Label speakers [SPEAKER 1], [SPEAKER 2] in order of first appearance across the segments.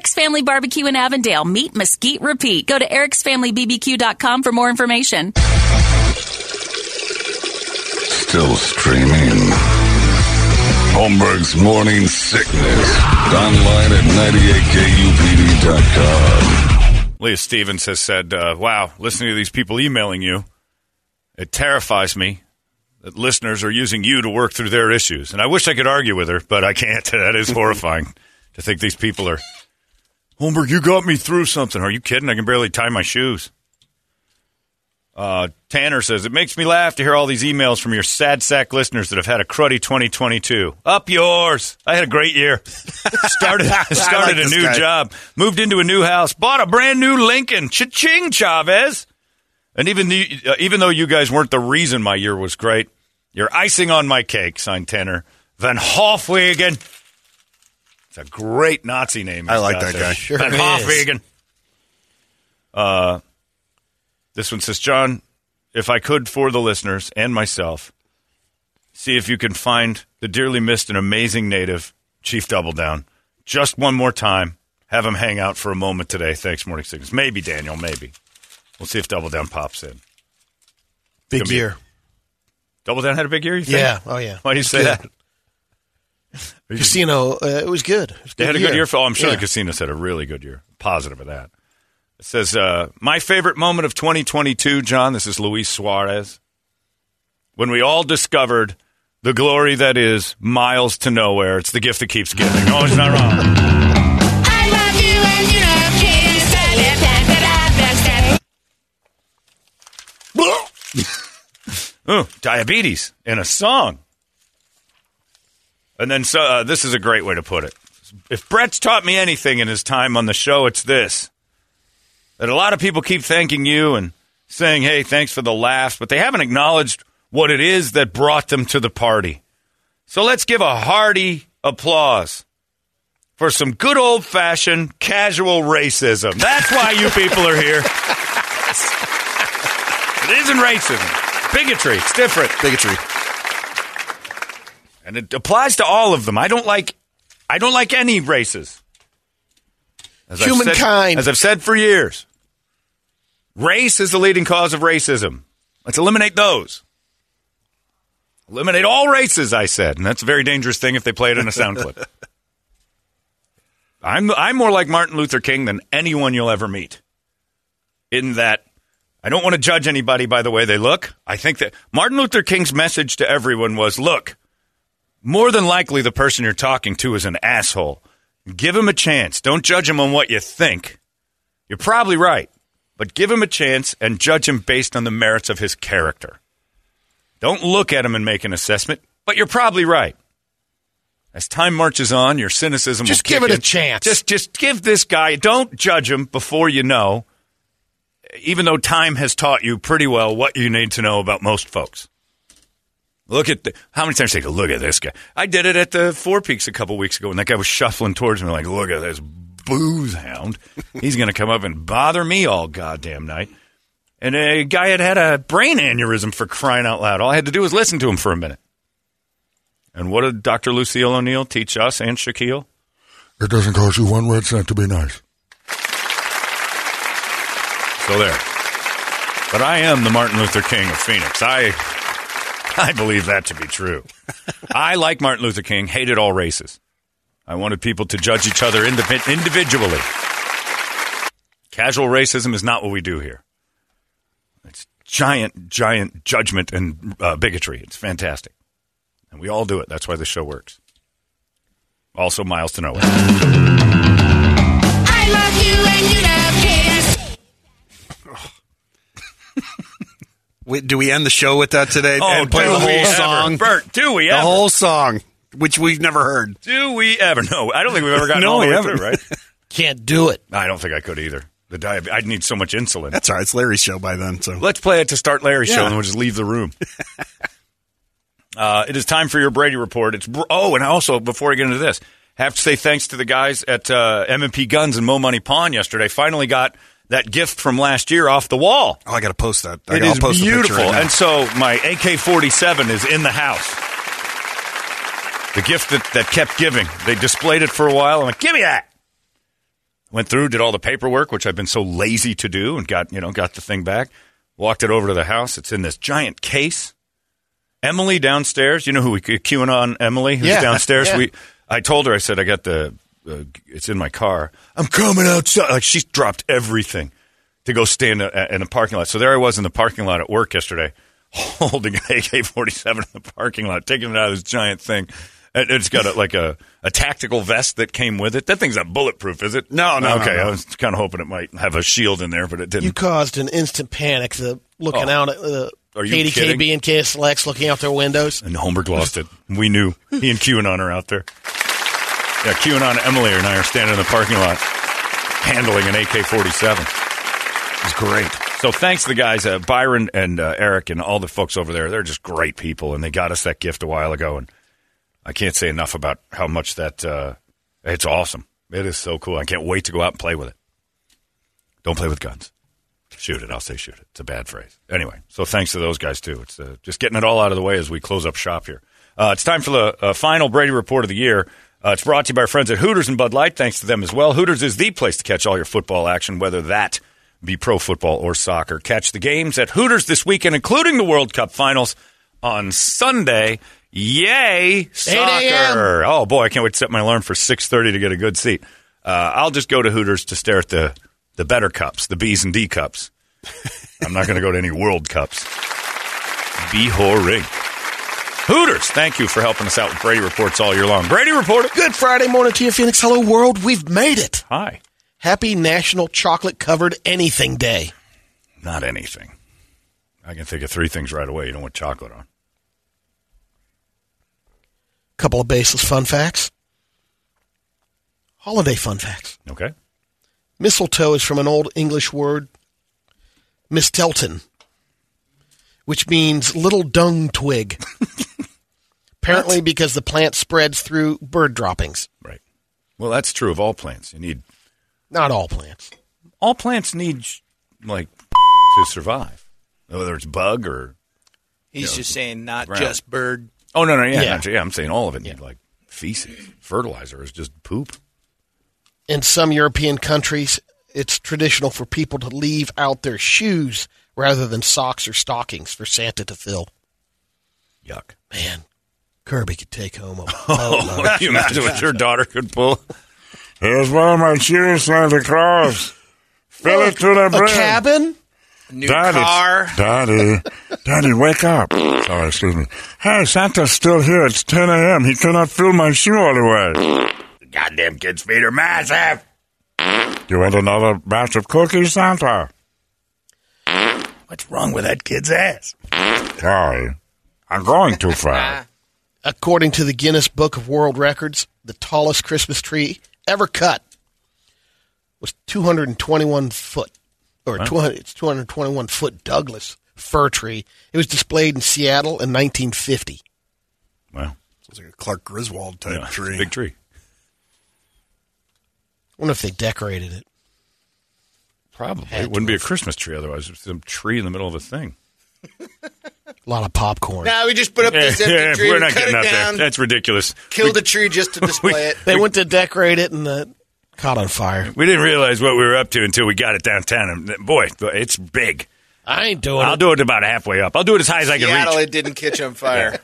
[SPEAKER 1] Eric's Family Barbecue in Avondale. Meet Mesquite Repeat. Go to ericsfamilybbq.com for more information.
[SPEAKER 2] Still streaming. Holmberg's Morning Sickness. Online at 98kupd.com.
[SPEAKER 3] Leah Stevens has said, uh, wow, listening to these people emailing you, it terrifies me that listeners are using you to work through their issues. And I wish I could argue with her, but I can't. That is horrifying to think these people are. Holmberg, you got me through something. Are you kidding? I can barely tie my shoes. Uh, Tanner says, It makes me laugh to hear all these emails from your sad sack listeners that have had a cruddy 2022. Up yours. I had a great year. Started, started a new
[SPEAKER 4] guy.
[SPEAKER 3] job, moved into a new house, bought a brand new Lincoln. Cha-ching, Chavez. And even, the, uh, even though you guys weren't the reason my year was great, you're icing on my cake, signed Tanner. Van Hofwegen. It's a great Nazi name.
[SPEAKER 4] I like that
[SPEAKER 3] there.
[SPEAKER 4] guy.
[SPEAKER 5] Sure
[SPEAKER 3] Van
[SPEAKER 5] is.
[SPEAKER 3] Hofwegen. Uh, this one says, John, if I could for the listeners and myself, see if you can find the dearly missed and amazing native Chief Double Down. Just one more time. Have him hang out for a moment today. Thanks, Morning Sickness. Maybe, Daniel, maybe. We'll see if Double Down pops in.
[SPEAKER 5] Big
[SPEAKER 3] Gonna be-
[SPEAKER 5] year.
[SPEAKER 3] Double Down had a big year, you think?
[SPEAKER 5] Yeah. Oh, yeah.
[SPEAKER 3] Why do you say that? Are you-
[SPEAKER 5] Casino, uh, it was good. It was
[SPEAKER 3] They had a good year. For, oh, I'm sure
[SPEAKER 5] Yeah.
[SPEAKER 3] the casinos had a really good year. Positive of that. It says, uh, my favorite moment of 2022, John, this is Luis Suarez, when we all discovered the glory that is miles to nowhere. It's the gift that keeps giving. Oh, it's not wrong. Ooh, diabetes in a song. And then so, uh, this is a great way to put it. If Brett's taught me anything in his time on the show, it's this. That a lot of people keep thanking you and saying, hey, thanks for the laughs, but they haven't acknowledged what it is that brought them to the party. So let's give a hearty applause for some good old fashioned casual racism. That's why you people are here. It isn't racism, bigotry. It's different.
[SPEAKER 4] Bigotry.
[SPEAKER 3] And it applies to all of them. I don't like, I don't like any races. As I've said-
[SPEAKER 5] Humankind.
[SPEAKER 3] as I've said for years, race is the leading cause of racism. Let's eliminate those. Eliminate all races, I said, and that's a very dangerous thing if they play it in a sound clip. I'm I'm more like Martin Luther King than anyone you'll ever meet. In that I don't want to judge anybody by the way they look. I think that Martin Luther King's message to everyone was look, more than likely the person you're talking to is an asshole. Give him a chance. Don't judge him on what you think. You're probably right, but give him a chance and judge him based on the merits of his character. Don't look at him and make an assessment, but you're probably right. As time marches on, your cynicism
[SPEAKER 5] Just give it a chance.
[SPEAKER 3] Just just give this guy don't judge him before you know. Even though time has taught you pretty well what you need to know about most folks. Look at the, how many times I go, look at this guy. I did it at the Four Peaks a couple weeks ago, and that guy was shuffling towards me like, look at this booze hound. He's going to come up and bother me all goddamn night. And a guy had had a brain aneurysm for crying out loud. All I had to do was listen to him for a minute. And what did Dr. Lucille O'Neal teach us and Shaquille?
[SPEAKER 6] It doesn't cost you one red cent to be nice.
[SPEAKER 3] So there. But I am the Martin Luther King of Phoenix. I I believe that to be true. I, like Martin Luther King, hated all races. I wanted people to judge each other indiv- individually. Casual racism is not what we do here. It's giant, giant judgment and uh, bigotry. It's fantastic. And we all do it. That's why the show works. Also, Miles to Nowhere.
[SPEAKER 4] I love you and you love kids.
[SPEAKER 6] Wait, do we end the show with that today?
[SPEAKER 3] Oh,
[SPEAKER 6] and play the whole
[SPEAKER 3] ever?
[SPEAKER 6] song?
[SPEAKER 3] Bert, do we
[SPEAKER 6] the
[SPEAKER 3] ever?
[SPEAKER 6] whole song, which we've never heard.
[SPEAKER 3] do we ever? No, I don't think we've ever gotten
[SPEAKER 6] No,
[SPEAKER 3] all the
[SPEAKER 6] we
[SPEAKER 3] way
[SPEAKER 6] haven't.
[SPEAKER 3] through, right?
[SPEAKER 5] Can't do it.
[SPEAKER 3] I don't think I could either. The diabetes. I'd need so much insulin.
[SPEAKER 6] That's all right. It's Larry's show by then. So
[SPEAKER 3] Let's play it to start Larry's show, and we'll just leave the room. uh, it is time for your Brady report. It's br- oh, and also before I get into this, have to say thanks to the guys at uh, M&P Guns and Mo Money Pawn yesterday. Finally got that gift from last year off the wall.
[SPEAKER 6] oh, I got to post that. I,
[SPEAKER 3] It
[SPEAKER 6] I'll post
[SPEAKER 3] beautiful,
[SPEAKER 6] right
[SPEAKER 3] and so my AK forty seven is in the house. The gift that, that kept giving. They displayed it for a while. I'm like, give me that. Went through, did all the paperwork, which I've been so lazy to do, and got you know got the thing back. Walked it over to the house. It's in this giant case. Emily downstairs. You know who we queuing on Emily who's
[SPEAKER 5] Yeah,
[SPEAKER 3] downstairs.
[SPEAKER 5] yeah.
[SPEAKER 3] We I told her I said I got the uh, it's in my car. I'm coming outside. Like she's dropped everything to go stand a- in the parking lot. So there I was in the parking lot at work yesterday, holding an AK-47 in the parking lot, taking it out of this giant thing. It's got a, like a, a tactical vest that came with it. That thing's not bulletproof, is it?
[SPEAKER 6] No, no, no,
[SPEAKER 3] Okay,
[SPEAKER 6] no.
[SPEAKER 3] I was kind of hoping it might have a shield in there, but it didn't.
[SPEAKER 5] You caused an instant panic. The looking
[SPEAKER 3] Oh.
[SPEAKER 5] out at the
[SPEAKER 3] Are you kidding?
[SPEAKER 5] KDKB and KSLX looking out their windows.
[SPEAKER 3] and Holmberg lost it. We knew. He and QAnon are out there. Yeah, QAnon Emily and I are standing in the parking lot handling an AK 47. It's great. So thanks to the guys, uh, Byron and uh, Eric and all the folks over there. They're just great people, and they got us that gift a while ago. And I can't say enough about how much that uh, it's awesome. It is so cool. I can't wait to go out and play with it. Don't play with guns. Shoot it. I'll say shoot it. It's a bad phrase. Anyway, so thanks to those guys too. It's uh, just getting it all out of the way as we close up shop here. Uh, it's time for the uh, final Brady report of the year. Uh, it's brought to you by our friends at Hooters and Bud Light. Thanks to them as well. Hooters is the place to catch all your football action, whether that be pro football or soccer. Catch the games at Hooters this weekend, including the World Cup finals on Sunday. Yay, soccer! Oh boy, I can't wait to set my alarm for six thirty to get a good seat. Uh, I'll just go to Hooters to stare at the the better cups, the B's and D cups. I'm not going to go to any World Cups. Be whoring. Hooters, thank you for helping us out with Brady reports all year long. Brady reporter.
[SPEAKER 5] Good Friday morning to you, Phoenix. Hello, world. We've made it.
[SPEAKER 3] Hi.
[SPEAKER 5] Happy National Chocolate Covered Anything Day.
[SPEAKER 3] Not anything. I can think of three things right away. You don't want chocolate on.
[SPEAKER 5] Couple of baseless fun facts. Holiday fun facts.
[SPEAKER 3] Okay.
[SPEAKER 5] Mistletoe is from an old English word, mistelton, which means little dung twig. Apparently, because the plant spreads through bird droppings.
[SPEAKER 3] Right. Well, that's true of all plants. You need
[SPEAKER 5] Not all plants.
[SPEAKER 3] all plants need like to survive, whether it's bug or
[SPEAKER 7] He's just saying not
[SPEAKER 3] Ground.
[SPEAKER 7] just bird.
[SPEAKER 3] oh no no yeah
[SPEAKER 5] Yeah.
[SPEAKER 3] not- yeah I'm saying all of it need like feces. Fertilizer is just poop.
[SPEAKER 5] In some European countries, it's traditional for people to leave out their shoes rather than socks or stockings for Santa to fill.
[SPEAKER 3] Yuck.
[SPEAKER 5] Man, Kirby could take home a
[SPEAKER 3] Oh, can you imagine what your daughter could pull?
[SPEAKER 2] Here's one of my shoes, Santa Claus. Fill it to the brim.
[SPEAKER 5] a
[SPEAKER 2] brim.
[SPEAKER 5] cabin?
[SPEAKER 7] New
[SPEAKER 2] Daddy,
[SPEAKER 7] car.
[SPEAKER 2] Daddy, Daddy, wake up. Sorry, excuse me. Hey, Santa's still here. It's 10 a.m. He cannot fill my shoe all the way.
[SPEAKER 3] Goddamn kids' feet are massive.
[SPEAKER 2] You want another batch of cookies, Santa?
[SPEAKER 3] What's wrong with that kid's ass?
[SPEAKER 2] Sorry. I'm going too far.
[SPEAKER 5] According to the Guinness Book of World Records, the tallest Christmas tree ever cut was 221 foot, or 200, it's 221 foot Douglas fir tree. It was displayed in Seattle in 1950.
[SPEAKER 3] Well,
[SPEAKER 6] It's like a Clark Griswold type
[SPEAKER 3] yeah,
[SPEAKER 6] tree.
[SPEAKER 3] big tree.
[SPEAKER 5] I wonder if they decorated it.
[SPEAKER 3] Probably.
[SPEAKER 5] Had
[SPEAKER 3] It wouldn't be a Christmas tree otherwise. It's some tree in the middle of a thing.
[SPEAKER 5] A lot of popcorn.
[SPEAKER 7] Now we just put up this empty tree,
[SPEAKER 3] we're not
[SPEAKER 7] cut
[SPEAKER 3] getting
[SPEAKER 7] it
[SPEAKER 3] out
[SPEAKER 7] down,
[SPEAKER 3] there. That's ridiculous.
[SPEAKER 7] killed the tree just to display it.
[SPEAKER 5] They went to decorate it, and the Caught on fire.
[SPEAKER 3] We didn't realize what we were up to until we got it downtown. And boy, it's big.
[SPEAKER 5] I ain't doing it.
[SPEAKER 3] I'll
[SPEAKER 5] it.
[SPEAKER 3] do it about halfway up. I'll do it as high as I can
[SPEAKER 7] Seattle,
[SPEAKER 3] reach.
[SPEAKER 7] it didn't catch on fire.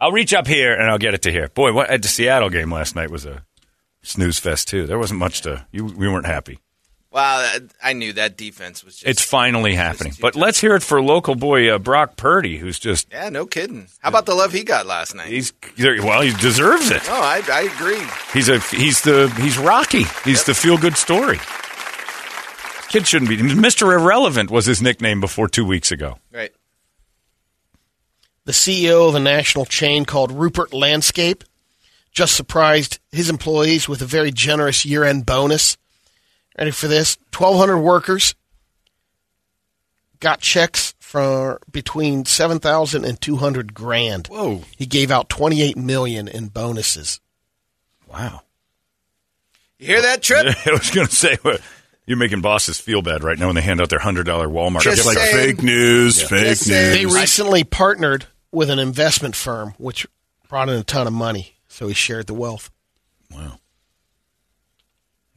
[SPEAKER 3] I'll reach up here and I'll get it to here. Boy, what at the Seattle game last night was a snooze fest too. There wasn't much to. You, we weren't happy.
[SPEAKER 7] Wow, I knew that defense was just.
[SPEAKER 3] It's finally happening.
[SPEAKER 7] too
[SPEAKER 3] But let's hear it for local boy uh, Brock Purdy, who's just
[SPEAKER 7] yeah, no kidding. How about the love he got last night?
[SPEAKER 3] he's well, he deserves it.
[SPEAKER 7] no, I, I agree.
[SPEAKER 3] He's a he's the he's Rocky. He's the feel good story. Kid shouldn't be Mr. Irrelevant was his nickname before two weeks ago.
[SPEAKER 7] Right.
[SPEAKER 5] The CEO of a national chain called Ruppert Landscape just surprised his employees with a very generous year end bonus. Ready for this? 1,200 workers got checks for between 7,000 and 200 grand.
[SPEAKER 6] Whoa.
[SPEAKER 5] He gave out 28 million in bonuses.
[SPEAKER 3] Wow.
[SPEAKER 7] You hear that, Trip?
[SPEAKER 3] I was going to say what you're making bosses feel bad right now when they hand out their hundred dollar Walmart.
[SPEAKER 7] Just
[SPEAKER 6] Just like fake news, fake
[SPEAKER 7] Just saying.
[SPEAKER 5] They recently partnered with an investment firm, which brought in a ton of money. So he shared the wealth.
[SPEAKER 3] Wow.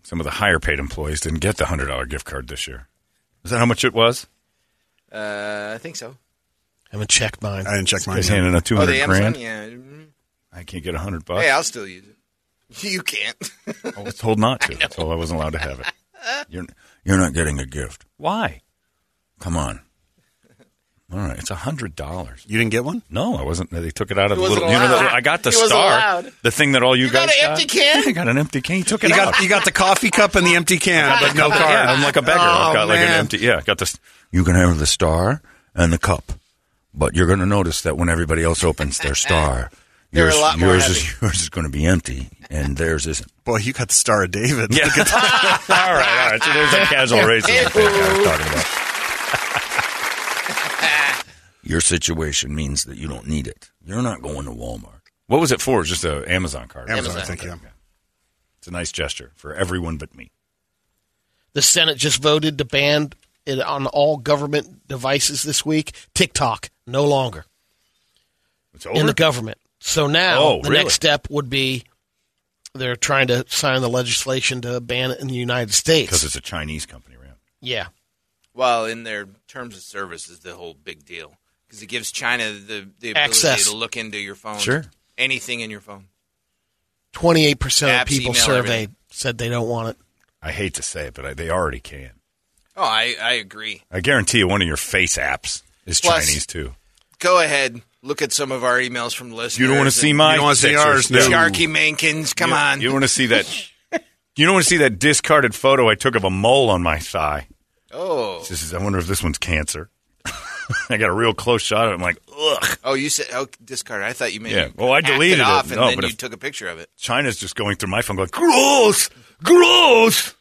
[SPEAKER 3] Some of the higher paid employees didn't get the hundred dollar gift card this year. Is that how much it was?
[SPEAKER 7] Uh, I think so.
[SPEAKER 5] I haven't checked mine.
[SPEAKER 6] I didn't check mine.
[SPEAKER 3] He's
[SPEAKER 6] yet.
[SPEAKER 3] handing a two
[SPEAKER 7] Oh,
[SPEAKER 3] hundred
[SPEAKER 7] the Amazon?
[SPEAKER 3] grand.
[SPEAKER 7] Yeah. Mhm.
[SPEAKER 3] I can't get a hundred bucks.
[SPEAKER 7] Hey, I'll still use it. You can't.
[SPEAKER 3] I was told not to, so I wasn't allowed to have it. You're you're not getting a gift. Why? Come on. All right, it's a hundred dollars.
[SPEAKER 6] You didn't get one?
[SPEAKER 3] No, I wasn't. They took it out of
[SPEAKER 7] He
[SPEAKER 3] the little. You know,
[SPEAKER 7] allowed.
[SPEAKER 3] the, I got the
[SPEAKER 7] He
[SPEAKER 3] star, the thing that all you,
[SPEAKER 7] You
[SPEAKER 3] guys
[SPEAKER 7] got an empty can?
[SPEAKER 3] I got an empty can. He took it
[SPEAKER 6] You
[SPEAKER 3] out.
[SPEAKER 6] got you got the coffee cup and the empty can, but no
[SPEAKER 3] Yeah. I'm like a beggar.
[SPEAKER 6] Oh,
[SPEAKER 3] I've got like an empty. Yeah, I got this. You can have the star and the cup, but you're going to notice that when everybody else opens their star, yours
[SPEAKER 7] a lot more
[SPEAKER 3] yours is yours is going to be empty, and theirs isn't.
[SPEAKER 6] Boy, you got the Star of David.
[SPEAKER 3] Yeah.
[SPEAKER 6] Look at that.
[SPEAKER 3] all right, all right. So there's a casual racism thing I was talking about. Your situation means that you don't need it. You're not going to Walmart. What was it for? Just an Amazon card.
[SPEAKER 6] Amazon, I think, yeah.
[SPEAKER 3] It's a nice gesture for everyone but me.
[SPEAKER 5] The Senate just voted to ban it on all government devices this week. TikTok no longer
[SPEAKER 3] It's over.
[SPEAKER 5] in the government. So now
[SPEAKER 3] Oh,
[SPEAKER 5] the
[SPEAKER 3] really?
[SPEAKER 5] next step would be they're trying to sign the legislation to ban it in the United States because
[SPEAKER 3] it's a Chinese company, right?
[SPEAKER 5] Yeah.
[SPEAKER 7] well, in their terms of service is the whole big deal because it gives China the, the ability
[SPEAKER 5] Access.
[SPEAKER 7] to look into your phone.
[SPEAKER 3] Sure.
[SPEAKER 7] Anything in your phone.
[SPEAKER 5] 28% of
[SPEAKER 7] Apps,
[SPEAKER 5] people
[SPEAKER 7] email,
[SPEAKER 5] surveyed
[SPEAKER 7] everything.
[SPEAKER 5] said they don't want it.
[SPEAKER 3] I hate to say it, but I, they already can.
[SPEAKER 7] Oh, I, I agree.
[SPEAKER 3] I guarantee you, one of your face apps is
[SPEAKER 7] Plus-
[SPEAKER 3] Chinese too.
[SPEAKER 7] Go ahead. Look at some of our emails from listeners.
[SPEAKER 3] You don't want to see my.
[SPEAKER 6] You don't wanna see ours, no.
[SPEAKER 7] Sharky Mankins. Come
[SPEAKER 3] You-
[SPEAKER 7] on.
[SPEAKER 3] You don't want to see that. You don't want to see that discarded photo I took of a mole on my thigh.
[SPEAKER 7] oh.
[SPEAKER 3] This is, I wonder if this one's cancer. I got a real close shot of it. I'm like, ugh.
[SPEAKER 7] Oh, you said oh, discard. I thought you made
[SPEAKER 3] Yeah.
[SPEAKER 7] you
[SPEAKER 3] Well, I deleted
[SPEAKER 7] it
[SPEAKER 3] it.
[SPEAKER 7] off and
[SPEAKER 3] No,
[SPEAKER 7] then
[SPEAKER 3] but
[SPEAKER 7] you took a picture of it.
[SPEAKER 3] China's just going through my phone going, gross, gross.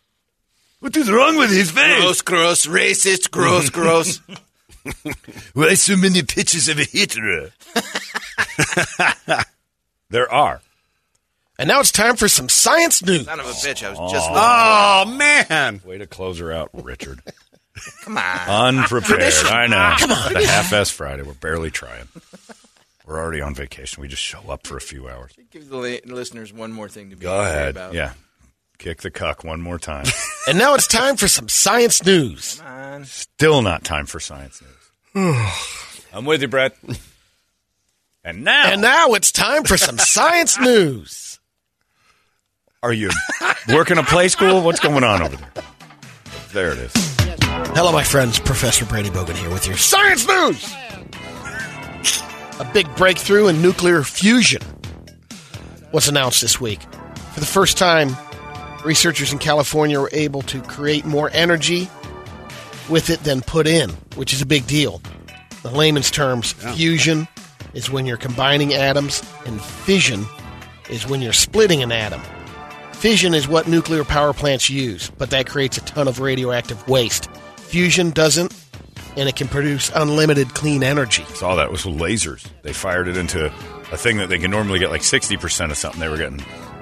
[SPEAKER 3] What is wrong with his face?
[SPEAKER 7] Gross, gross, racist, gross, gross.
[SPEAKER 3] Why so many pictures of a Hitler? there are.
[SPEAKER 5] And now it's time for some science news.
[SPEAKER 7] Son of a bitch. I was just looking.
[SPEAKER 6] Oh man.
[SPEAKER 3] Way to close her out, Richard.
[SPEAKER 7] Come on.
[SPEAKER 3] Unprepared. I know. Come on. The half-ass Friday. We're barely trying. We're already on vacation. We just show up for a few hours.
[SPEAKER 7] Give the listeners one more thing to be
[SPEAKER 3] Go ahead.
[SPEAKER 7] about.
[SPEAKER 3] Yeah. Kick the cuck one more time.
[SPEAKER 5] And now it's time for some science news.
[SPEAKER 7] Come on.
[SPEAKER 3] Still not time for science news. I'm with you, Brett. And now,
[SPEAKER 5] And now it's time for some science news.
[SPEAKER 3] are you working a play school? What's going on over there? There it is.
[SPEAKER 5] Hello, my friends. Professor Brady Bogan here with your science news. A big breakthrough in nuclear fusion was announced this week. For the first time, researchers in California were able to create more energy with it than put in, which is a big deal. In layman's terms, fusion is when you're combining atoms, and fission is when you're splitting an atom. Fission is what nuclear power plants use, but that creates a ton of radioactive waste. Fusion doesn't, and it can produce unlimited clean energy.
[SPEAKER 3] Saw that it was with lasers. They fired it into a thing that they can normally get like 60% of something. They were getting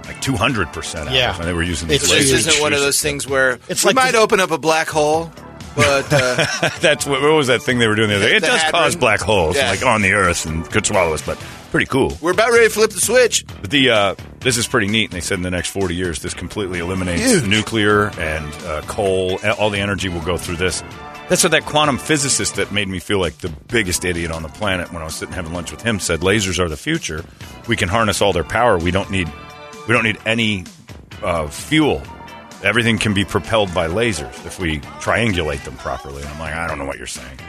[SPEAKER 3] like 200% out
[SPEAKER 5] Yeah.
[SPEAKER 3] of. And they were using these
[SPEAKER 5] It's
[SPEAKER 7] This isn't one of those things where
[SPEAKER 5] It's
[SPEAKER 7] we
[SPEAKER 5] like
[SPEAKER 7] might
[SPEAKER 5] the-
[SPEAKER 7] open up a black hole, but uh,
[SPEAKER 3] That's what, what was that thing they were doing the other day? It
[SPEAKER 7] The
[SPEAKER 3] does
[SPEAKER 7] hadron.
[SPEAKER 3] cause black holes,
[SPEAKER 7] Yeah.
[SPEAKER 3] like on the Earth, and could swallow us. But Pretty cool.
[SPEAKER 7] We're about ready to flip the switch.
[SPEAKER 3] But the uh, this is pretty neat. And they said in the next 40 years, this completely eliminates
[SPEAKER 5] Huge.
[SPEAKER 3] nuclear and uh, coal. All the energy will go through this. That's what that quantum physicist that made me feel like the biggest idiot on the planet when I was sitting having lunch with him said lasers are the future. We can harness all their power. We don't need we don't need any uh, fuel. Everything can be propelled by lasers if we triangulate them properly. And I'm like, I don't know what you're saying.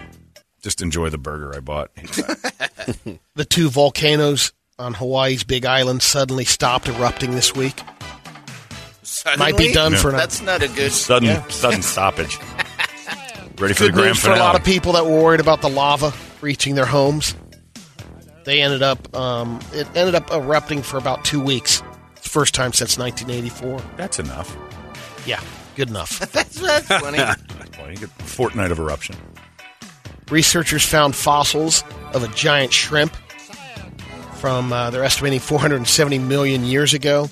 [SPEAKER 3] Just enjoy the burger I bought.
[SPEAKER 5] The two volcanoes on Hawaii's Big Island suddenly stopped erupting this week.
[SPEAKER 7] Suddenly?
[SPEAKER 5] Might be done
[SPEAKER 3] Yeah.
[SPEAKER 5] for an
[SPEAKER 7] That's not a good.
[SPEAKER 3] sudden sudden stoppage. Ready for
[SPEAKER 5] good
[SPEAKER 3] the grand
[SPEAKER 5] news for a lot of people that were worried about the lava reaching their homes. They ended up um, it ended up erupting for about two weeks. First time since 1984.
[SPEAKER 3] That's enough.
[SPEAKER 5] Yeah, good enough.
[SPEAKER 7] That's, that's funny.
[SPEAKER 3] Well, you get a fortnight of eruption.
[SPEAKER 5] Researchers found fossils of a giant shrimp from uh, they're estimating 470 million years ago.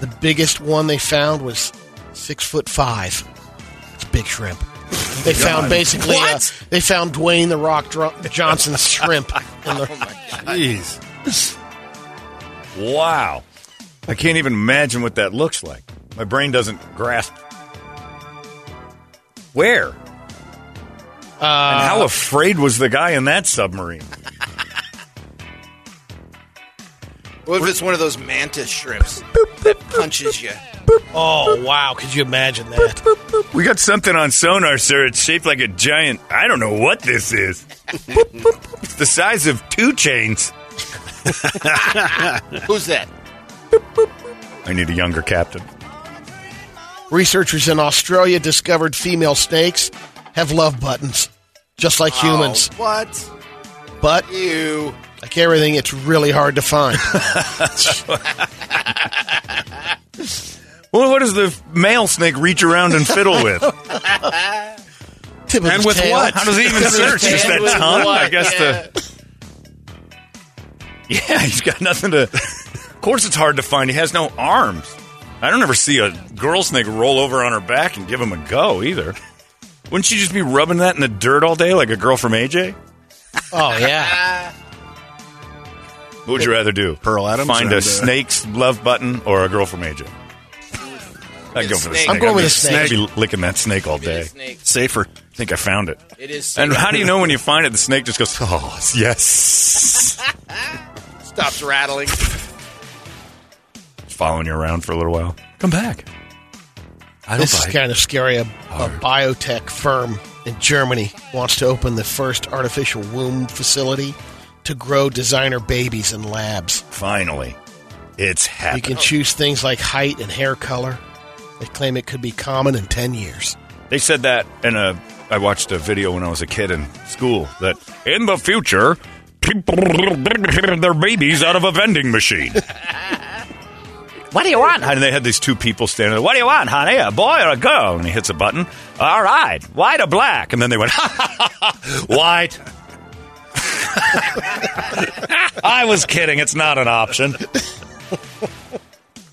[SPEAKER 5] The biggest one they found was six foot five. It's a big shrimp. They found basically uh, they found Dwayne the Rock Dr- Johnson's shrimp. In the,
[SPEAKER 6] Jeez.
[SPEAKER 3] Wow. I can't even imagine what that looks like. My brain doesn't grasp. Where? And how uh, afraid was the guy in that submarine?
[SPEAKER 7] What if it's one of those mantis shrimps that punches you?
[SPEAKER 5] oh wow! Could you imagine that?
[SPEAKER 3] We got something on sonar, sir. It's shaped like a giant. I don't know what this is. it's the size of two chains.
[SPEAKER 7] Who's that?
[SPEAKER 3] I need a younger captain.
[SPEAKER 5] Researchers in Australia discovered female snakes have love buttons, just like humans.
[SPEAKER 7] Oh, what?
[SPEAKER 5] But
[SPEAKER 7] You.
[SPEAKER 5] like everything, it's really hard to find.
[SPEAKER 3] Well, what does the male snake reach around and fiddle with?
[SPEAKER 6] And with
[SPEAKER 5] tail.
[SPEAKER 6] what?
[SPEAKER 3] How does he even search? Just that tongue?
[SPEAKER 7] what?
[SPEAKER 3] I guess
[SPEAKER 7] Yeah.
[SPEAKER 3] the. Yeah, he's got nothing to. Of course, it's hard to find. He has no arms. I don't ever see a girl snake roll over on her back and give him a go either. Wouldn't she just be rubbing that in the dirt all day like a girl from AJ?
[SPEAKER 5] Oh yeah.
[SPEAKER 3] What would you rather do?
[SPEAKER 6] Pearl Adams
[SPEAKER 3] Find a snake's love button or a girl from AJ? I'd go for the
[SPEAKER 7] Snake.
[SPEAKER 3] snake.
[SPEAKER 5] I'm going
[SPEAKER 3] I'd
[SPEAKER 5] with
[SPEAKER 3] be-
[SPEAKER 5] the snake.
[SPEAKER 3] I'd be licking that snake all day.
[SPEAKER 7] snake.
[SPEAKER 6] Safer.
[SPEAKER 3] I think I found it.
[SPEAKER 7] It is.
[SPEAKER 3] And how do you know when you find it? The snake just goes, oh, yes.
[SPEAKER 7] stops rattling?
[SPEAKER 3] Following you around for a little while. Come back. I
[SPEAKER 5] This is kind of scary. A, a biotech firm in Germany wants to open the first artificial womb facility to grow designer babies in labs.
[SPEAKER 3] Finally, it's happening.
[SPEAKER 5] You can choose things like height and hair color. They claim it could be common in 10 years.
[SPEAKER 3] They said that in a. I watched a video when I was a kid in school that in the future, people their babies out of a vending machine. what do you want? And they had these two people standing there. What do you want, honey? A boy or a girl? And he hits a button. All right, white or black? And then they went, white. I was kidding. It's not an option.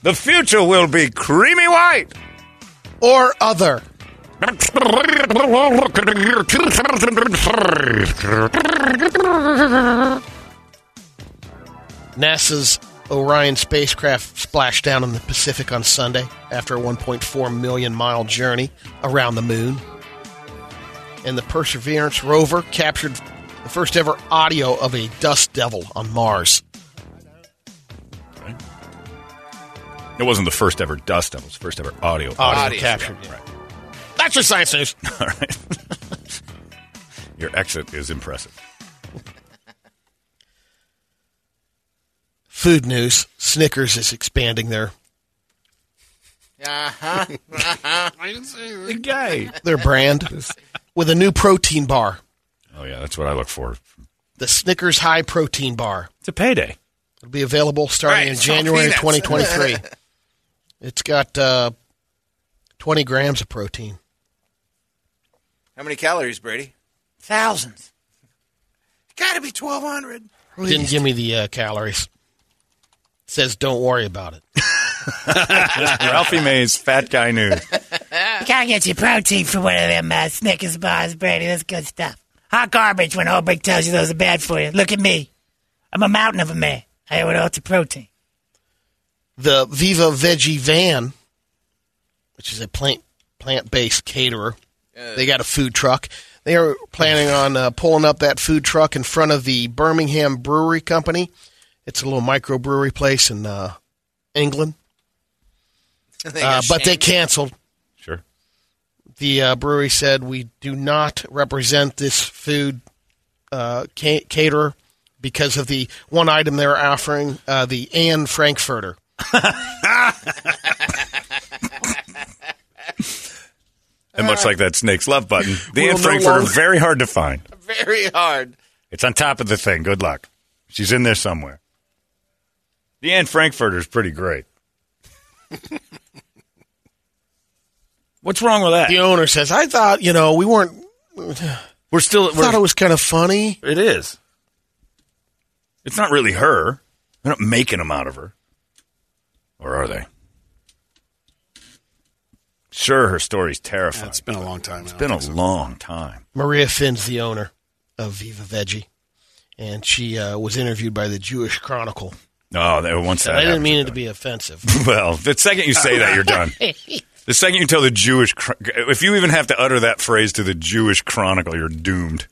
[SPEAKER 3] The future will be creamy white.
[SPEAKER 5] Or other. NASA's Orion spacecraft splashed down in the Pacific on Sunday after a 1.4 million mile journey around the moon. And the Perseverance rover captured the first ever audio of a dust devil on Mars.
[SPEAKER 3] It wasn't the first ever dust devil. It was the first ever audio.
[SPEAKER 5] Audio,
[SPEAKER 7] Audio,
[SPEAKER 5] captured.
[SPEAKER 7] yeah.
[SPEAKER 5] That's your science news.
[SPEAKER 3] All right. Your exit is impressive.
[SPEAKER 5] Food news: Snickers is expanding their
[SPEAKER 7] Uh-huh.
[SPEAKER 3] The guy.
[SPEAKER 5] their brand with a new protein bar,
[SPEAKER 3] Oh yeah, that's what I look for.
[SPEAKER 5] the Snickers High Protein Bar.
[SPEAKER 3] It's a payday.
[SPEAKER 5] It'll be available starting
[SPEAKER 7] Right,
[SPEAKER 5] in
[SPEAKER 7] it's all
[SPEAKER 5] January
[SPEAKER 7] peanuts.
[SPEAKER 5] 2023. it's got uh, 20 grams of protein.
[SPEAKER 7] How many calories, Brady?
[SPEAKER 6] Thousands.
[SPEAKER 7] Got to be twelve hundred.
[SPEAKER 5] Didn't give me the uh, calories. Says don't worry about it.
[SPEAKER 3] Ralphie May's Fat Guy News.
[SPEAKER 4] You gotta get your protein from one of them uh, Snickers bars, Brady. That's good stuff. Hot garbage when Holbrook tells you those are bad for you. Look at me. I'm a mountain of a man. I have lots of protein.
[SPEAKER 5] The Viva Veggie Van, which is a plant plant based caterer, they got a food truck. They are planning on uh, pulling up that food truck in front of the Birmingham Brewery Company. It's a little microbrewery place in uh, England,
[SPEAKER 7] They
[SPEAKER 5] uh, but they canceled.
[SPEAKER 3] Sure.
[SPEAKER 5] The uh, brewery said we do not represent this food uh, ca- caterer because of the one item they're offering, uh, the Anne Frankfurter.
[SPEAKER 3] And much like that snake's love button, the
[SPEAKER 5] Will
[SPEAKER 3] Anne Frankfurter
[SPEAKER 5] longer-
[SPEAKER 3] very hard to find.
[SPEAKER 7] very hard.
[SPEAKER 3] It's on top of the thing. Good luck. She's in there somewhere. The Anne Frankfurter is pretty great. What's wrong with that?
[SPEAKER 5] The owner says, "I thought you know we weren't.
[SPEAKER 3] We're still.
[SPEAKER 5] I thought it was kind of funny."
[SPEAKER 3] It is. It's not really her. They're not making them out of her. Or are they? Sure, her story's terrifying.
[SPEAKER 8] It's been a long time.
[SPEAKER 3] it's been a long time.
[SPEAKER 5] Maria Finn's the owner of Viva Veggie, and she uh, was interviewed by the Jewish Chronicle.
[SPEAKER 3] Oh, they, once that
[SPEAKER 5] I didn't
[SPEAKER 3] happens,
[SPEAKER 5] mean
[SPEAKER 3] you're
[SPEAKER 5] it to be offensive.
[SPEAKER 3] Well, the second you say that, you're done. The second you tell the Jewish, Chron- if you even have to utter that phrase to the Jewish Chronicle, you're doomed.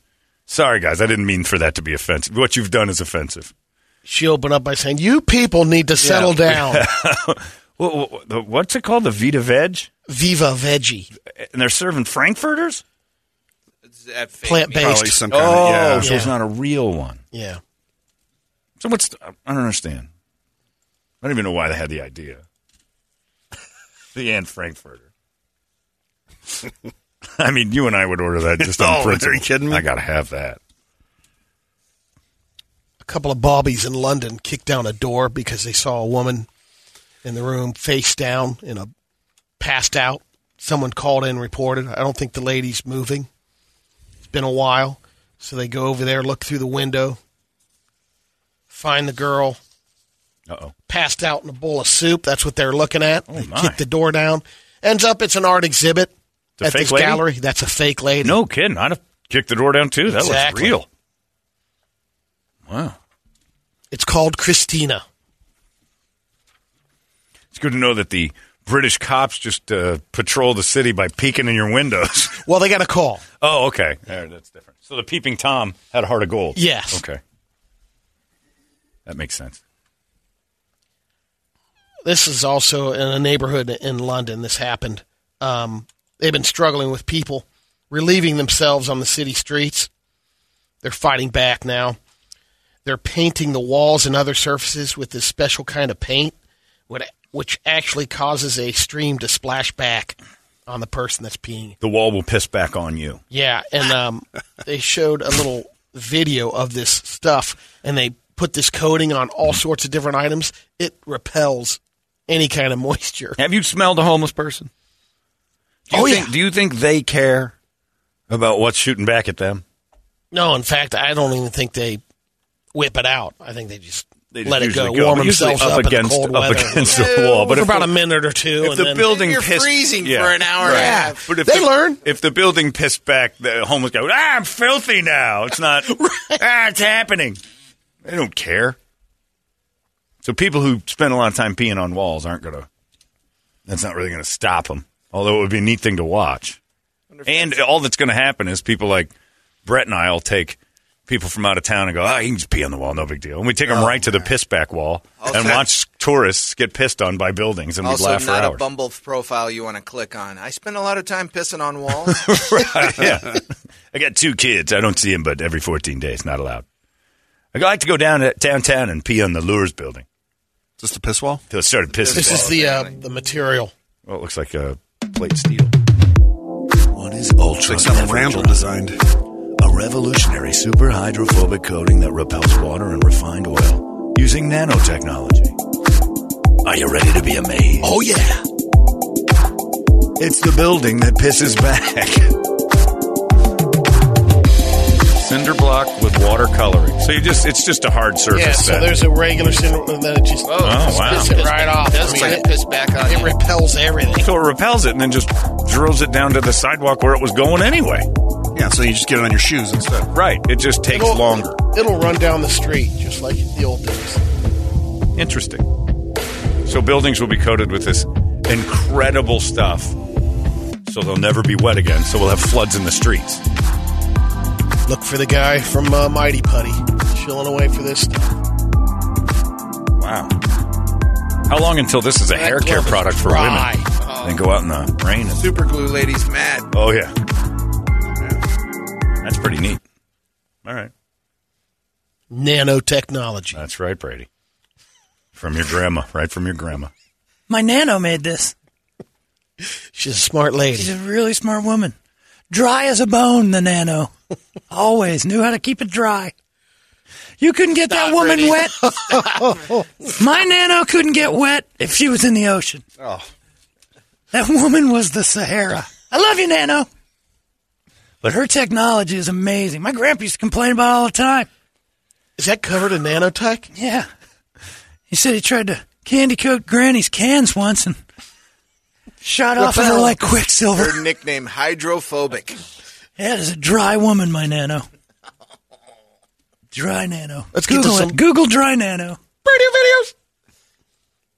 [SPEAKER 3] Sorry, guys, I didn't mean for that to be offensive. What you've done is offensive.
[SPEAKER 5] she opened up by saying, "You people need to settle down."
[SPEAKER 3] What, what- the- what's it called? The Vita Veg,
[SPEAKER 5] Viva Veggie,
[SPEAKER 3] and they're serving frankfurters.
[SPEAKER 7] It's that fake
[SPEAKER 5] plant
[SPEAKER 7] meat.
[SPEAKER 8] Probably
[SPEAKER 5] based.
[SPEAKER 8] some kind
[SPEAKER 3] Oh,
[SPEAKER 8] of yeah.
[SPEAKER 3] so it's not a real one.
[SPEAKER 5] Yeah,
[SPEAKER 3] So what's? I don't understand. I don't even know why they had the idea. the Anne Frankfurter. I mean, you and I would order that just on
[SPEAKER 8] Oh,
[SPEAKER 3] principle.
[SPEAKER 8] are you kidding me?
[SPEAKER 3] I gotta have that.
[SPEAKER 5] a couple of bobbies in London kicked down a door because they saw a woman in the room face down in a passed out. Someone called in, reported. I don't think the lady's moving. It's been a while, so they go over there, look through the window, find the girl
[SPEAKER 3] Uh oh.
[SPEAKER 5] passed out in a bowl of soup. That's what they're looking at.
[SPEAKER 3] Oh,
[SPEAKER 5] they
[SPEAKER 3] my.
[SPEAKER 5] kick the door down. Ends up it's an art exhibit
[SPEAKER 3] a
[SPEAKER 5] at this
[SPEAKER 3] lady?
[SPEAKER 5] gallery. That's a fake lady.
[SPEAKER 3] No kidding. I'd have kicked the door down too. That
[SPEAKER 5] Exactly.
[SPEAKER 3] looks real. Wow.
[SPEAKER 5] It's called Christina.
[SPEAKER 3] It's good to know that the British cops just uh, patrol the city by peeking in your windows.
[SPEAKER 5] Well, they got a call.
[SPEAKER 3] oh, okay. That's different. So the peeping Tom had a heart of gold.
[SPEAKER 5] Yes.
[SPEAKER 3] Okay. That makes sense.
[SPEAKER 5] This is also in a neighborhood in London. This happened. Um, they've been struggling with people relieving themselves on the city streets. They're fighting back now. They're painting the walls and other surfaces with this special kind of paint, which actually causes a stream to splash back on the person that's peeing.
[SPEAKER 3] The wall will piss back on you.
[SPEAKER 5] Yeah, and um, they showed a little video of this stuff, and they put this coating on all sorts of different items. It repels any kind of moisture.
[SPEAKER 3] Have you smelled a homeless person? Do you
[SPEAKER 5] Oh,
[SPEAKER 3] think,
[SPEAKER 5] yeah.
[SPEAKER 3] Do you think they care about what's shooting back at them?
[SPEAKER 5] No, in fact, I don't even think they whip it out. I think they just,
[SPEAKER 3] They just
[SPEAKER 5] let it
[SPEAKER 3] usually
[SPEAKER 5] go, warm
[SPEAKER 3] but
[SPEAKER 5] themselves up,
[SPEAKER 3] up against
[SPEAKER 5] in the cold
[SPEAKER 3] up
[SPEAKER 5] weather.
[SPEAKER 3] against the wall. But
[SPEAKER 5] for
[SPEAKER 3] if
[SPEAKER 5] about a minute or two.
[SPEAKER 3] if
[SPEAKER 5] and
[SPEAKER 3] the
[SPEAKER 5] then,
[SPEAKER 3] building
[SPEAKER 7] You're
[SPEAKER 3] pissed,
[SPEAKER 7] freezing
[SPEAKER 3] yeah.
[SPEAKER 7] for an hour and a
[SPEAKER 5] Yeah.
[SPEAKER 7] half.
[SPEAKER 3] But if
[SPEAKER 5] They
[SPEAKER 3] the,
[SPEAKER 5] learn.
[SPEAKER 3] If the building pissed back, the homeless guy, goes, ah, I'm filthy now. It's not. Ah, it's happening. They don't care. So people who spend a lot of time peeing on walls aren't gonna. That's not really gonna stop them. Although it would be a neat thing to watch. And all that's going to happen is people like Brett and I will take people from out of town and go, oh, you can just pee on the wall, no big deal. And we take them oh, right to the piss back wall and watch tourists get pissed on by buildings, and we laugh for hours.
[SPEAKER 7] not a. Bumble profile you want to click on. I spend a lot of time pissing on walls.
[SPEAKER 3] yeah. I got two kids. I don't see them but every 14 days. Not allowed. I like to go down to downtown and pee on the Lures building.
[SPEAKER 8] Is this the piss wall?
[SPEAKER 3] Till it started pissing.
[SPEAKER 5] this is the uh, the material.
[SPEAKER 3] Well, it looks like a plate steel.
[SPEAKER 9] What is Ultra?
[SPEAKER 8] It's like something Randall designed.
[SPEAKER 9] A revolutionary super hydrophobic coating that repels water and refined oil using nanotechnology. Are you ready to be amazed?
[SPEAKER 5] Oh yeah,
[SPEAKER 9] It's the building that pisses back.
[SPEAKER 3] Cinder block with water coloring. So you just it's just a hard surface.
[SPEAKER 5] yeah. So
[SPEAKER 3] then.
[SPEAKER 5] there's a regular syndrome, and then it just
[SPEAKER 7] Oh,
[SPEAKER 3] wow.
[SPEAKER 5] spits it right off.
[SPEAKER 7] Does
[SPEAKER 5] I mean,
[SPEAKER 7] like
[SPEAKER 5] it,
[SPEAKER 7] piss back on
[SPEAKER 5] it
[SPEAKER 7] you.
[SPEAKER 5] repels everything.
[SPEAKER 3] so it repels it and then just drills it down to the sidewalk where it was going anyway.
[SPEAKER 8] Yeah, so you just get it on your shoes instead.
[SPEAKER 3] Right. It just takes
[SPEAKER 5] It'll-
[SPEAKER 3] longer.
[SPEAKER 5] It'll run down the street just like the old days.
[SPEAKER 3] Interesting. So buildings will be coated with this incredible stuff. So they'll never be wet again. So we'll have floods in the streets.
[SPEAKER 5] Look for the guy from uh, Mighty Putty chilling away for this stuff.
[SPEAKER 3] Wow. How long until this is a hair care product for
[SPEAKER 5] dry.
[SPEAKER 3] women? Then go out in the rain. And,
[SPEAKER 7] Super glue ladies mad.
[SPEAKER 3] oh, yeah. That's pretty neat. All right.
[SPEAKER 5] Nanotechnology.
[SPEAKER 3] That's right, Brady. From your grandma, right from your grandma.
[SPEAKER 4] My nano made this.
[SPEAKER 5] She's a smart lady.
[SPEAKER 4] She's a really smart woman. Dry as a bone, the nano. Always knew how to keep it dry. You couldn't get that woman wet. My nano couldn't get wet if she was in the ocean.
[SPEAKER 8] Oh.
[SPEAKER 4] That woman was the Sahara. I love you, Nano. But her technology is amazing. My grandpa used to complain about it all the time.
[SPEAKER 5] Is that covered in nanotech?
[SPEAKER 4] Yeah. He said he tried to candy coat Granny's cans once and shot off of her like quicksilver.
[SPEAKER 7] Her nickname hydrophobic.
[SPEAKER 4] That is a dry woman, my Nano. Dry Nano.
[SPEAKER 5] Let's get to
[SPEAKER 4] Google
[SPEAKER 5] some-
[SPEAKER 4] it. Google dry Nano.
[SPEAKER 5] Radio videos.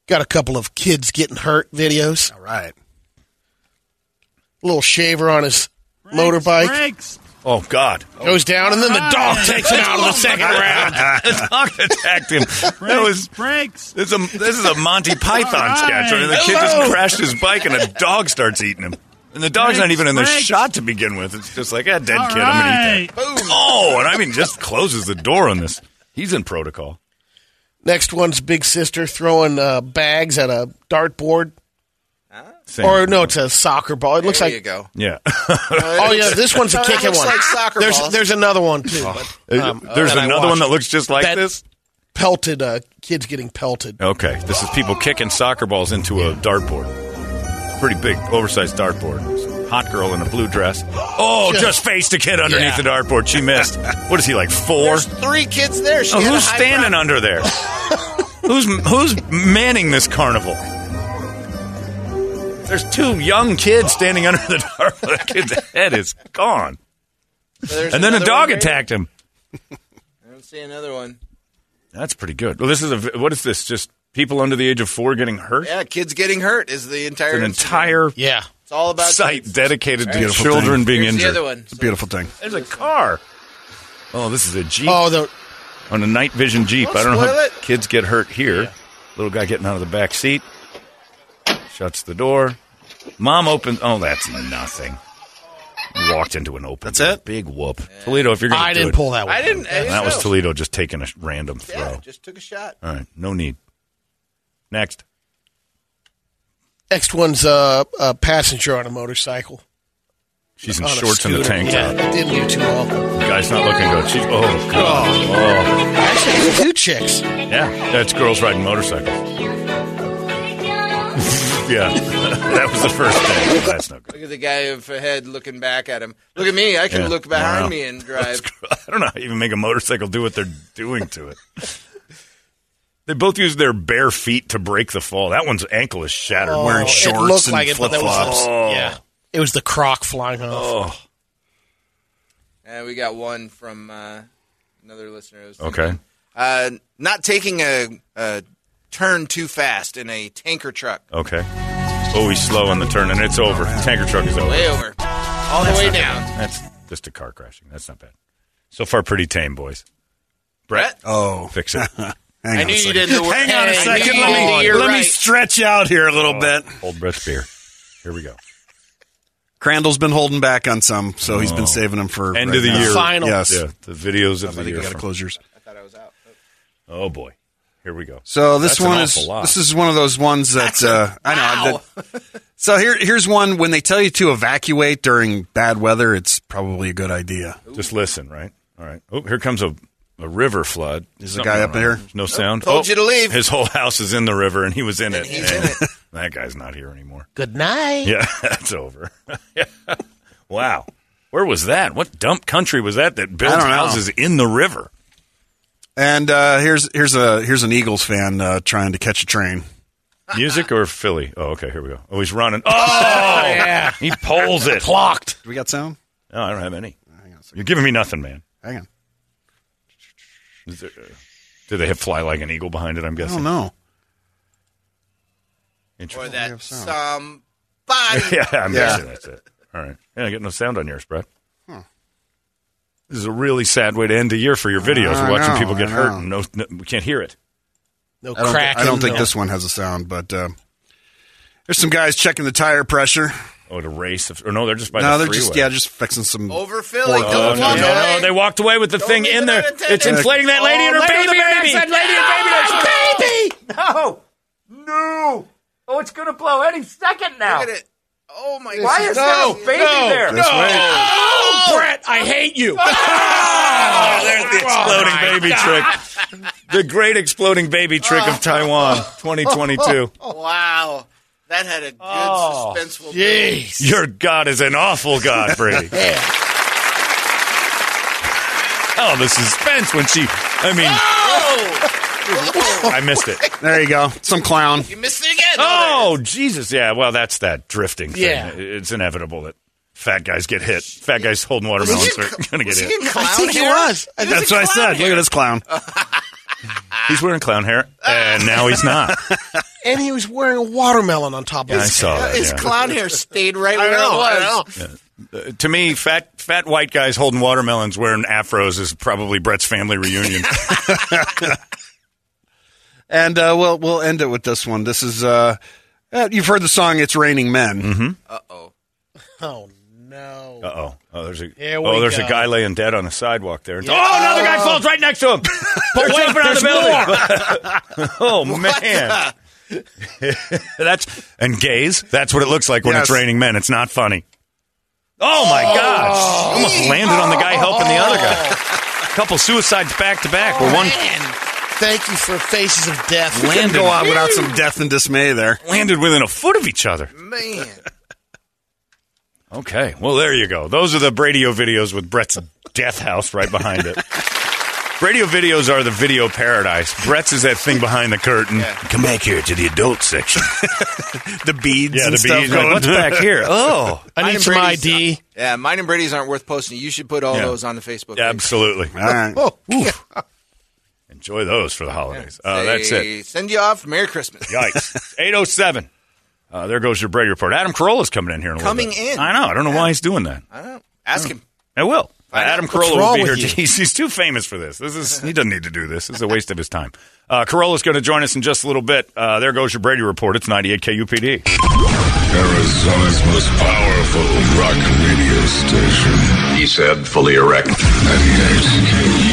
[SPEAKER 5] Got a couple of kids getting hurt videos.
[SPEAKER 8] All right.
[SPEAKER 5] little shaver on his motorbike
[SPEAKER 4] Brakes.
[SPEAKER 3] Oh, God.
[SPEAKER 5] goes down, and then the dog takes him out of the second round.
[SPEAKER 3] the dog attacked him. That was
[SPEAKER 4] Brakes.
[SPEAKER 3] this is a this is a Monty Python sketch. I mean, the kid just crashed his bike and a dog starts eating him. And the dog's not even in the
[SPEAKER 4] Brakes.
[SPEAKER 3] shot to begin with. It's just like, a dead kid. I'm gonna eat that. Boom. Oh, and I mean, just closes the door on this. He's in protocol.
[SPEAKER 5] Next one's big sister throwing uh, bags at a dartboard.
[SPEAKER 3] Same.
[SPEAKER 5] Or no, it's a soccer ball. It looks like
[SPEAKER 7] you go.
[SPEAKER 3] yeah.
[SPEAKER 5] oh yeah, this one's a
[SPEAKER 7] It
[SPEAKER 5] kicking
[SPEAKER 7] looks
[SPEAKER 5] one.
[SPEAKER 7] like soccer
[SPEAKER 5] there's
[SPEAKER 7] balls.
[SPEAKER 5] there's another one too. but, um,
[SPEAKER 3] There's another one that looks just like
[SPEAKER 5] That-
[SPEAKER 3] this.
[SPEAKER 5] pelted. Uh, kids getting pelted.
[SPEAKER 3] Okay, this is people kicking soccer balls into a dartboard. Pretty big, oversized dartboard. Hot girl in a blue dress. Oh,
[SPEAKER 5] Just-
[SPEAKER 3] just faced a kid underneath
[SPEAKER 5] Yeah.
[SPEAKER 3] the dartboard. She missed. What is he like four?
[SPEAKER 7] There's three kids there. She
[SPEAKER 3] Oh, who's standing
[SPEAKER 7] prop-
[SPEAKER 3] under there? who's who's manning this carnival? There's two young kids standing under the dartboard. The kid's head is gone.
[SPEAKER 7] There's
[SPEAKER 3] And then a dog
[SPEAKER 7] right
[SPEAKER 3] attacked him.
[SPEAKER 7] I don't see another one.
[SPEAKER 3] That's pretty good. Well, this is a what is this? Just people under the age of four getting hurt?
[SPEAKER 7] Yeah, kids getting hurt is the entire.
[SPEAKER 3] An entire
[SPEAKER 5] Yeah,
[SPEAKER 7] It's all about
[SPEAKER 3] site
[SPEAKER 7] kids.
[SPEAKER 3] dedicated to
[SPEAKER 8] Beautiful
[SPEAKER 3] children
[SPEAKER 8] thing.
[SPEAKER 3] being
[SPEAKER 7] Here's the other one.
[SPEAKER 8] It's a beautiful thing.
[SPEAKER 3] There's a car. Oh, this is a Jeep
[SPEAKER 5] Oh, the
[SPEAKER 3] on a night vision Jeep.
[SPEAKER 7] Don't
[SPEAKER 3] I don't know how
[SPEAKER 7] it.
[SPEAKER 3] kids get hurt here. Little guy getting out of the back seat. Shuts the door. Mom opens. Oh, that's nothing. Walked into an open.
[SPEAKER 8] That's
[SPEAKER 3] door.
[SPEAKER 8] it?
[SPEAKER 3] Big whoop. Toledo, if you're going to
[SPEAKER 5] I
[SPEAKER 3] do
[SPEAKER 5] didn't
[SPEAKER 3] it,
[SPEAKER 5] pull that one.
[SPEAKER 7] I didn't. I didn't
[SPEAKER 3] That was
[SPEAKER 7] know.
[SPEAKER 3] Toledo just taking a sh- random throw.
[SPEAKER 7] Yeah, just took a shot.
[SPEAKER 3] All right, no need. Next.
[SPEAKER 5] Next one's uh, a passenger on a motorcycle.
[SPEAKER 3] She's in
[SPEAKER 5] On a
[SPEAKER 3] shorts and a
[SPEAKER 5] scooter.
[SPEAKER 3] tank
[SPEAKER 5] Yeah,
[SPEAKER 3] top.
[SPEAKER 5] it didn't do too well.
[SPEAKER 3] Guy's not looking good. She's oh god. Oh,
[SPEAKER 5] Actually, two chicks.
[SPEAKER 3] yeah. That's girls riding motorcycles. Yeah, that was the first thing. That's no good.
[SPEAKER 7] Look at the guy up ahead looking back at him. Look at me. I can
[SPEAKER 3] Yeah.
[SPEAKER 7] look behind
[SPEAKER 3] Wow.
[SPEAKER 7] me and drive.
[SPEAKER 3] I don't know how you even make a motorcycle do what they're doing to it. They both use their bare feet to break the fall. That one's ankle is shattered.
[SPEAKER 5] Oh,
[SPEAKER 3] Wearing
[SPEAKER 5] it
[SPEAKER 3] shorts.
[SPEAKER 5] looked
[SPEAKER 8] and
[SPEAKER 5] like it, but was
[SPEAKER 8] flip-flops.
[SPEAKER 3] Oh.
[SPEAKER 5] yeah. It was the croc flying off.
[SPEAKER 3] Oh,
[SPEAKER 7] And we got one from uh, another listener. was
[SPEAKER 3] okay.
[SPEAKER 7] Uh, not taking a, a turn too fast in a tanker truck.
[SPEAKER 3] Okay. Oh, he's slow on the turn, and it's over. Tanker truck is over.
[SPEAKER 7] Way over. All the way down.
[SPEAKER 3] That's just a car crashing. That's not bad. So far, pretty tame, boys. Brett,
[SPEAKER 8] Oh,
[SPEAKER 3] fix it.
[SPEAKER 8] hang
[SPEAKER 7] I
[SPEAKER 8] on
[SPEAKER 7] knew
[SPEAKER 8] a
[SPEAKER 7] you
[SPEAKER 8] second.
[SPEAKER 7] didn't know
[SPEAKER 8] Hang on a
[SPEAKER 7] I knew
[SPEAKER 8] second.
[SPEAKER 7] you
[SPEAKER 8] Let
[SPEAKER 7] didn't
[SPEAKER 8] me,
[SPEAKER 7] hear
[SPEAKER 8] let me
[SPEAKER 7] right.
[SPEAKER 8] stretch out here a little oh, bit.
[SPEAKER 3] Hold Brett's beer. Here we go.
[SPEAKER 8] Crandall's been holding back on some, so he's been oh. saving them for
[SPEAKER 3] End
[SPEAKER 8] right
[SPEAKER 3] of the
[SPEAKER 8] now.
[SPEAKER 3] year.
[SPEAKER 5] Final.
[SPEAKER 8] Yes,
[SPEAKER 3] Yeah, the videos of
[SPEAKER 8] I
[SPEAKER 3] the
[SPEAKER 8] think
[SPEAKER 3] year.
[SPEAKER 8] you got to
[SPEAKER 3] from-
[SPEAKER 8] close yours.
[SPEAKER 7] I thought I was out.
[SPEAKER 3] Oh boy, here we go.
[SPEAKER 8] So this
[SPEAKER 3] That's an
[SPEAKER 8] one is
[SPEAKER 3] awful lot.
[SPEAKER 8] this is one of those ones that uh, I know. that- so here here's one when they tell you to evacuate during bad weather, it's probably a good idea.
[SPEAKER 3] Just listen, right? All right. Oh, here comes a, a river flood.
[SPEAKER 8] Is the guy up there?
[SPEAKER 3] There's no sound.
[SPEAKER 7] told
[SPEAKER 3] Oh,
[SPEAKER 7] you to leave.
[SPEAKER 3] His whole house is in the river, and he was in it.
[SPEAKER 7] he's
[SPEAKER 3] and
[SPEAKER 7] in it.
[SPEAKER 3] That guy's not here anymore.
[SPEAKER 5] Good night.
[SPEAKER 3] Yeah, that's over. wow. Where was that? What dump country was that that
[SPEAKER 8] built
[SPEAKER 3] houses in the river?
[SPEAKER 8] And uh, here's here's a here's an Eagles fan uh, trying to catch a train.
[SPEAKER 3] Music or Philly? Oh, okay. Here we go. Oh, he's running. Oh, yeah. He pulls it.
[SPEAKER 5] Clocked.
[SPEAKER 8] Do we got sound?
[SPEAKER 3] No, I don't have any. You're giving me nothing, man.
[SPEAKER 8] Hang on.
[SPEAKER 3] Is there, uh, do they have fly like an eagle behind it? I'm
[SPEAKER 8] I
[SPEAKER 3] guessing.
[SPEAKER 8] don't know.
[SPEAKER 7] Or
[SPEAKER 3] Interesting.
[SPEAKER 7] that somebody.
[SPEAKER 3] yeah, I'm
[SPEAKER 8] Yeah.
[SPEAKER 3] guessing that's it. All right. Yeah, I get no sound on yours, Brett. This is a really sad way to end the year for your videos. We're watching
[SPEAKER 8] know,
[SPEAKER 3] people get hurt and no, no, we can't hear it.
[SPEAKER 5] No
[SPEAKER 8] I don't, thi-
[SPEAKER 5] cracking.
[SPEAKER 8] I don't think
[SPEAKER 5] no-
[SPEAKER 8] this one has a sound, but uh, there's some guys checking the tire pressure.
[SPEAKER 3] Oh, to race? Of, or no, they're just by
[SPEAKER 8] no,
[SPEAKER 3] the
[SPEAKER 8] they're
[SPEAKER 3] freeway.
[SPEAKER 8] just yeah, just fixing some.
[SPEAKER 7] Overfilling.
[SPEAKER 3] Oh, no, no, no, they walked away with the thing in there.
[SPEAKER 7] unattended.
[SPEAKER 3] It's inflating that lady and her
[SPEAKER 7] Oh,
[SPEAKER 3] baby.
[SPEAKER 7] lady and
[SPEAKER 3] baby.
[SPEAKER 7] baby.
[SPEAKER 3] lady and baby.
[SPEAKER 7] baby.
[SPEAKER 3] No, no. Oh, it's going to blow any second now.
[SPEAKER 7] Look at it. Oh my
[SPEAKER 3] Why
[SPEAKER 7] God.
[SPEAKER 3] is there a baby there?
[SPEAKER 8] This way.
[SPEAKER 4] Oh, Brett, I oh. hate you.
[SPEAKER 3] Oh, there's the oh, exploding baby trick. The great exploding baby trick of oh. Taiwan, 2022.
[SPEAKER 7] Wow. That had a good
[SPEAKER 3] Oh.
[SPEAKER 7] suspenseful.
[SPEAKER 5] Jeez.
[SPEAKER 3] Your God is an awful God, Brady. Oh, the suspense when she. I mean,
[SPEAKER 7] Oh!
[SPEAKER 3] I missed it.
[SPEAKER 8] There you go. Some clown.
[SPEAKER 7] You missed it again.
[SPEAKER 3] Oh, Jesus. Yeah, well, that's that drifting thing.
[SPEAKER 5] Yeah.
[SPEAKER 3] It's inevitable that fat guys get hit. Fat guys holding watermelons are going to get hit.
[SPEAKER 7] clown
[SPEAKER 5] I think he was. I
[SPEAKER 8] That's what I said. Look at this clown.
[SPEAKER 3] He's wearing clown hair, and now he's not.
[SPEAKER 5] And he was wearing a watermelon on top of
[SPEAKER 3] Yeah, I
[SPEAKER 5] his
[SPEAKER 3] saw that.
[SPEAKER 7] His
[SPEAKER 3] yeah.
[SPEAKER 7] clown hair stayed right where
[SPEAKER 5] know, I
[SPEAKER 7] it
[SPEAKER 5] know.
[SPEAKER 7] was.
[SPEAKER 3] Uh, to me, fat fat white guys holding watermelons wearing afros is probably Brett's family reunion.
[SPEAKER 8] And uh, we'll we'll end it with this one. This is uh, uh, you've heard the song "It's Raining Men."
[SPEAKER 3] Mm-hmm.
[SPEAKER 7] Uh oh.
[SPEAKER 5] Oh no.
[SPEAKER 3] Uh oh. Oh, there's a
[SPEAKER 5] Here we
[SPEAKER 3] oh, there's
[SPEAKER 5] go.
[SPEAKER 3] a guy laying dead on the sidewalk there.
[SPEAKER 5] Yeah.
[SPEAKER 3] Oh, another guy falls right next to him. The building. oh man. That's and gays. That's what it looks like when it's raining men. It's not funny. Oh my gosh! Almost landed on the guy helping the other guy. A couple suicides back to back. Where one
[SPEAKER 5] Thank you for Faces of Death.
[SPEAKER 3] Landed
[SPEAKER 8] go out without some death and dismay there.
[SPEAKER 3] landed within a foot of each other.
[SPEAKER 7] Man.
[SPEAKER 3] Okay, well there you go. Those are the Bradio videos with Brett's death house right behind it. Radio videos are the video paradise. Brett's is that thing behind the curtain. Come back here to the adult section.
[SPEAKER 8] The beads
[SPEAKER 3] Yeah,
[SPEAKER 8] and
[SPEAKER 3] the
[SPEAKER 8] stuff
[SPEAKER 3] bees.
[SPEAKER 8] going.
[SPEAKER 3] What's back here? Oh,
[SPEAKER 5] I need some
[SPEAKER 7] Brady's-
[SPEAKER 5] ID.
[SPEAKER 7] Yeah, mine and Brady's aren't worth posting. You should put all
[SPEAKER 3] Yeah.
[SPEAKER 7] those on the Facebook. page.
[SPEAKER 3] absolutely.
[SPEAKER 8] All right.
[SPEAKER 5] Oh,
[SPEAKER 3] Enjoy those for the holidays. Uh,
[SPEAKER 7] Say,
[SPEAKER 3] that's it.
[SPEAKER 7] Send you off. Merry Christmas.
[SPEAKER 3] Yikes. 807. Uh, there goes your Brady report. Adam Carolla's coming in here in a little
[SPEAKER 7] Coming
[SPEAKER 3] bit.
[SPEAKER 7] in.
[SPEAKER 3] I know. I don't know why he's doing that.
[SPEAKER 7] I don't know. Ask him.
[SPEAKER 3] I will. Uh, Adam Carolla will be here. He's, he's too famous for this. This is he doesn't need to do this. This is a waste of his time. Uh, Carolla's going to join us in just a little bit. Uh, there goes your Brady report. It's 98 KUPD.
[SPEAKER 10] Arizona's most powerful rock radio station. He said, fully erect. 98 KUPD.